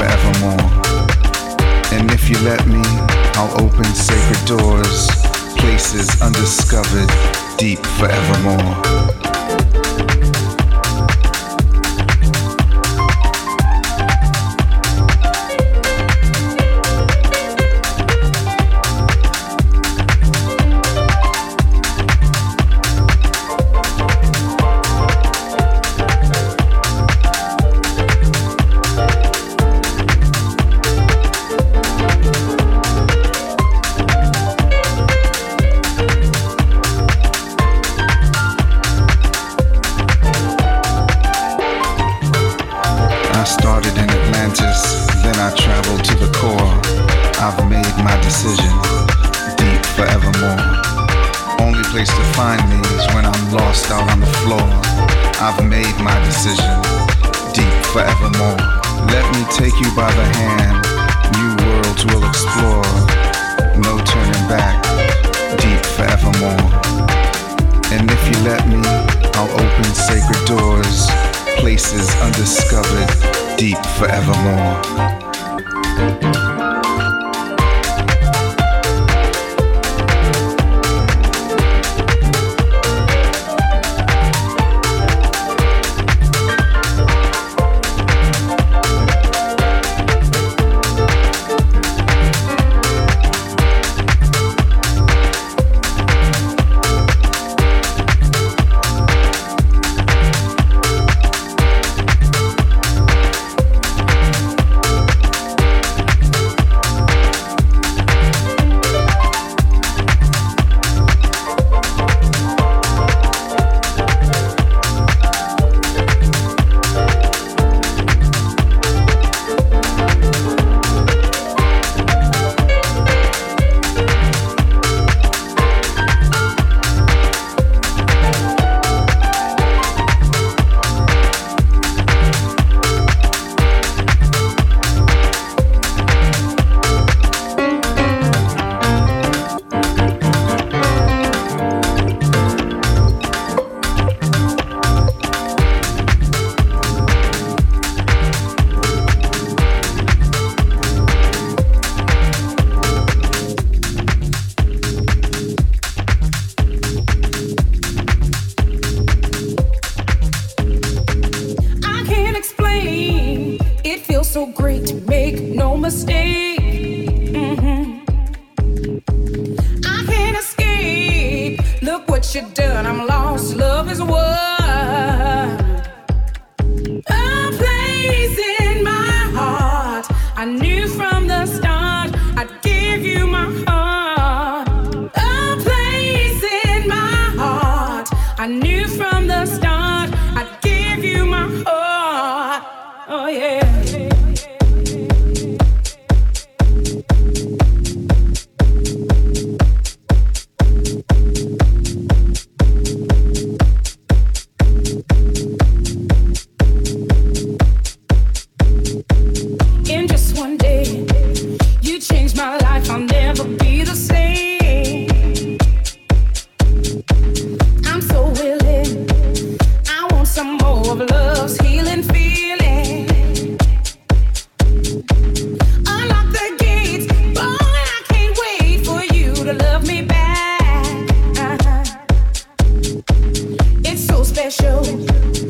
forevermore. And if you let me, I'll open sacred doors, places undiscovered, deep forevermore. summer. Let me take you by the hand. New worlds we'll explore. No turning back. Deep forevermore. And if you let me, I'll open sacred doors. Places undiscovered. Deep forevermore. you.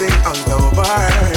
Do all over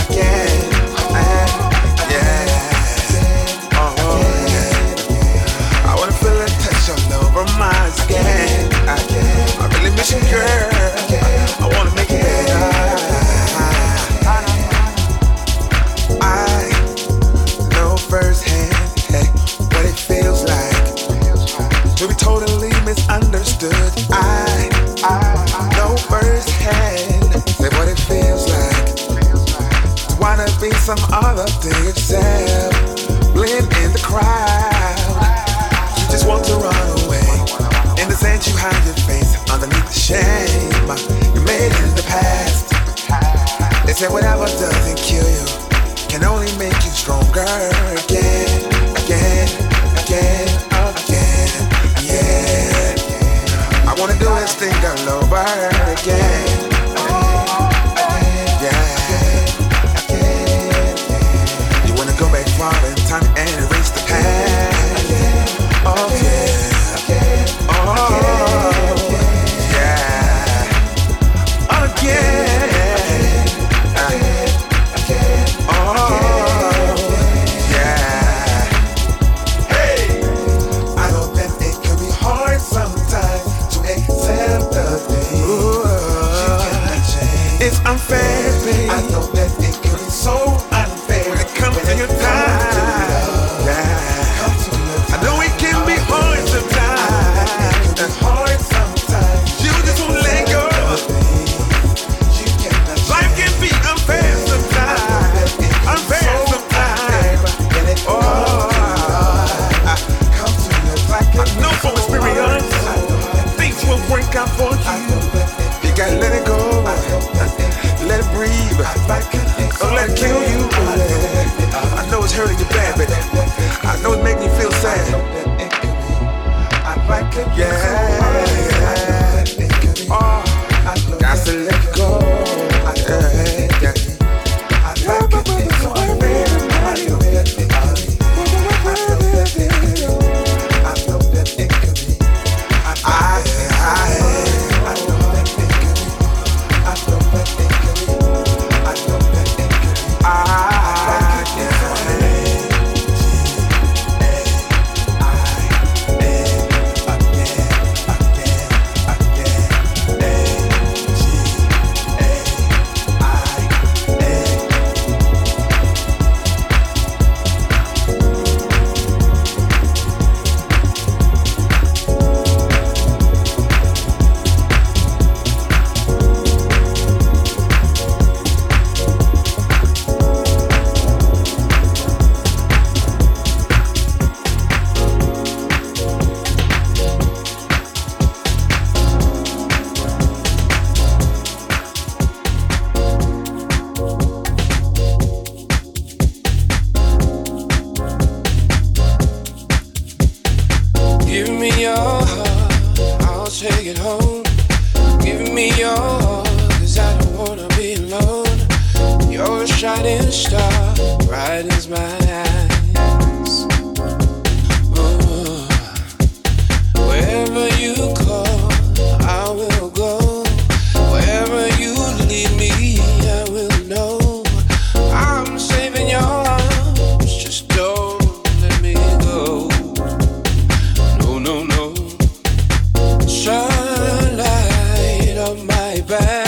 back.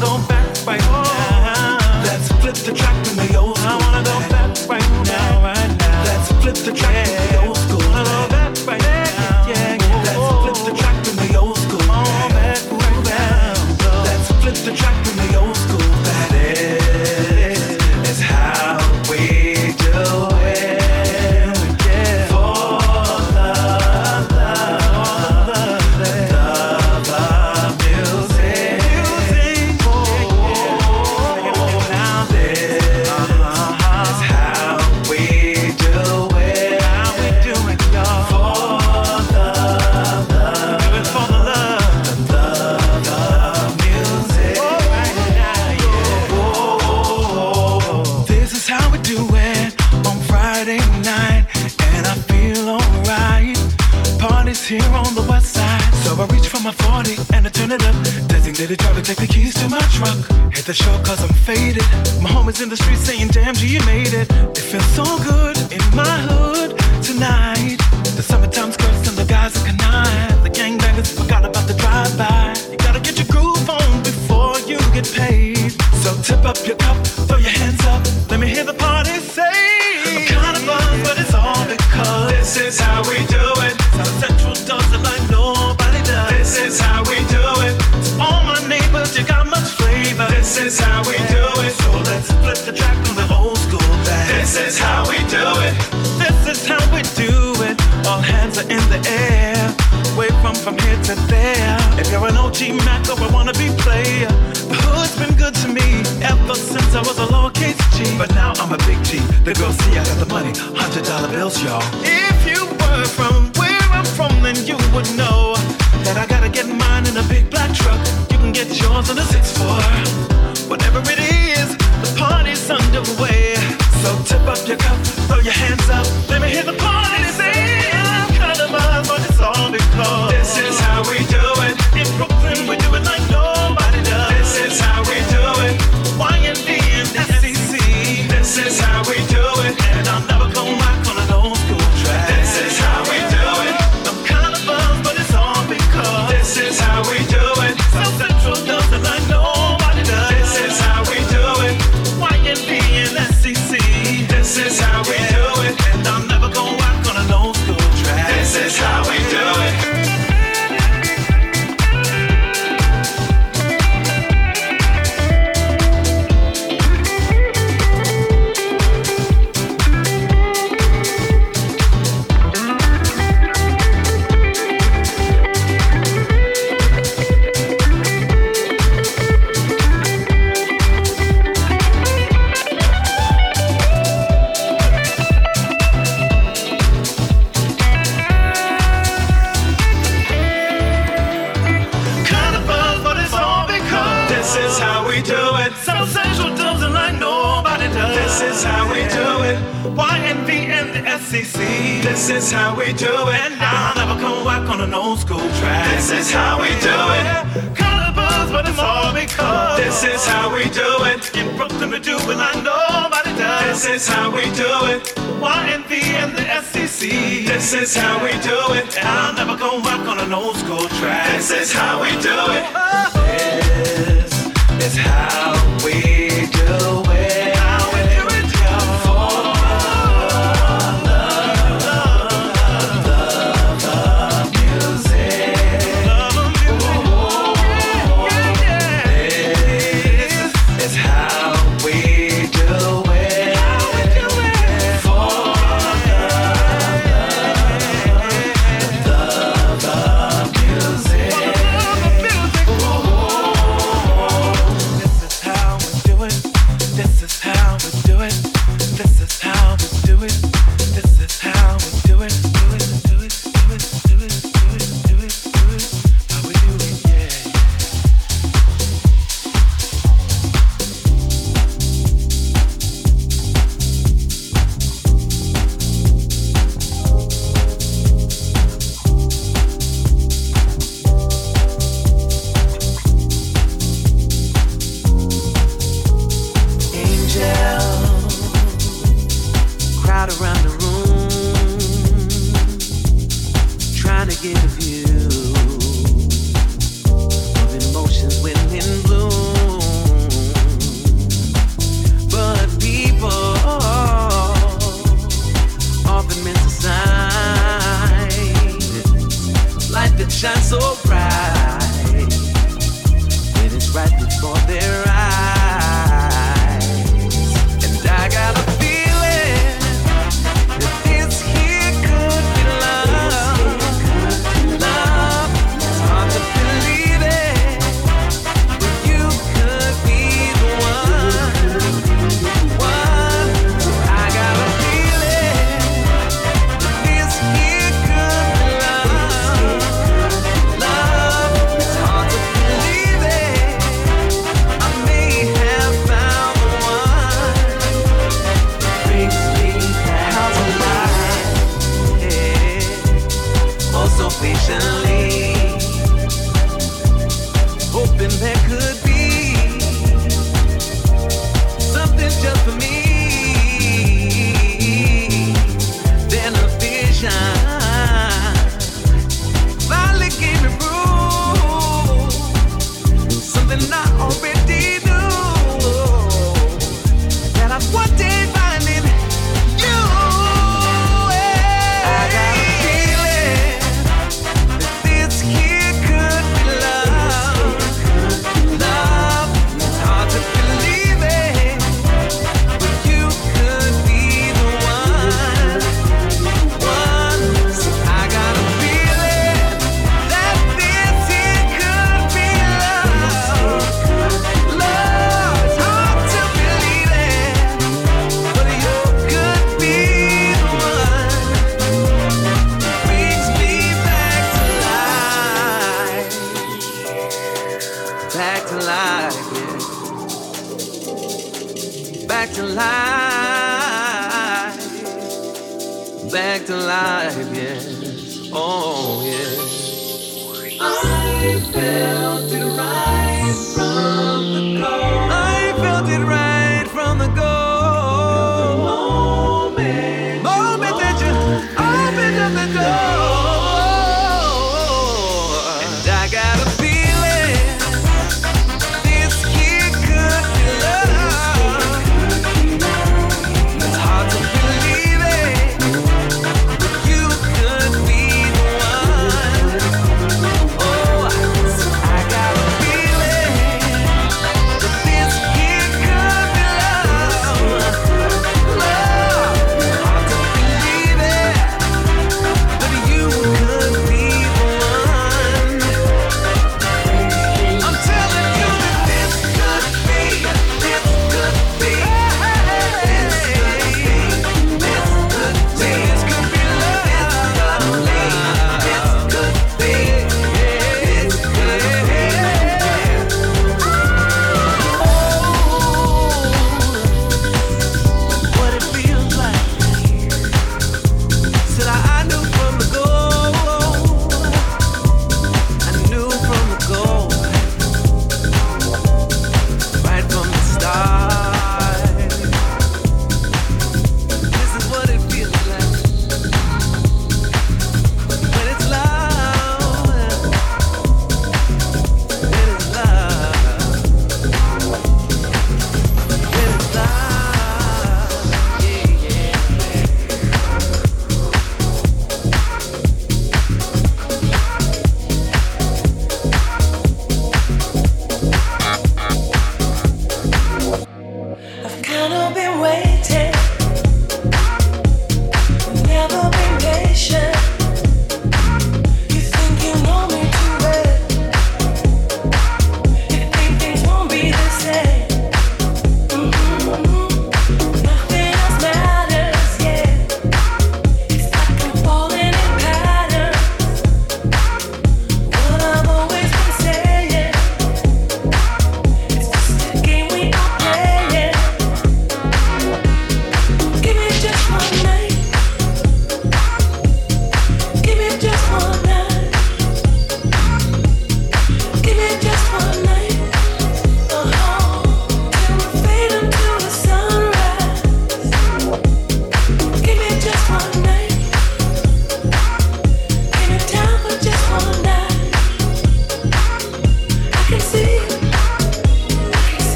don't backbite. Did he try to take the keys to my truck? Hit the show cause I'm faded. My homies in the street saying, damn G, you made it. It feels so good in my hood tonight. split the track on the old school band. This is how we do it. This is how we do it. All hands are in the air. Wave from from here to there. If you're an OG Mac or a wannabe player, the hood's been good to me ever since I was a lowercase G. But now I'm a big G. The girls see I got the money, hundred dollar bills, y'all. If you were from where I'm from, then you would know that I gotta get mine in a big black truck. C'est pas bien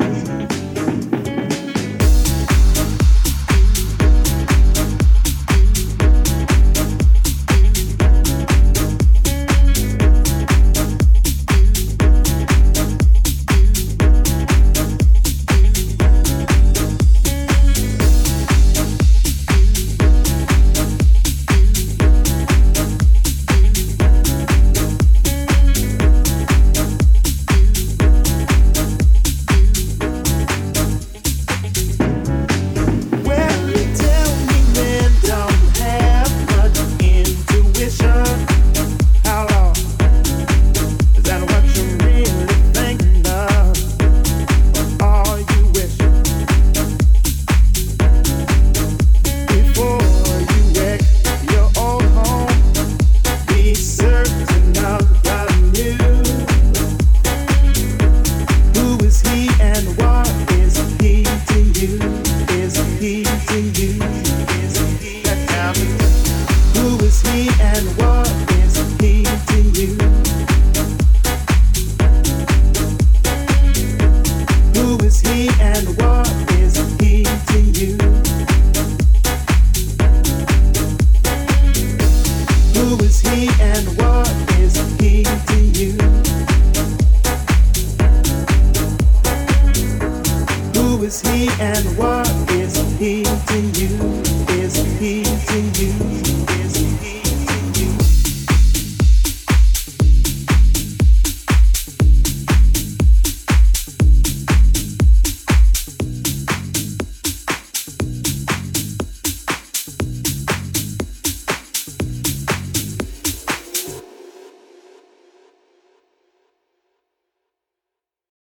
need.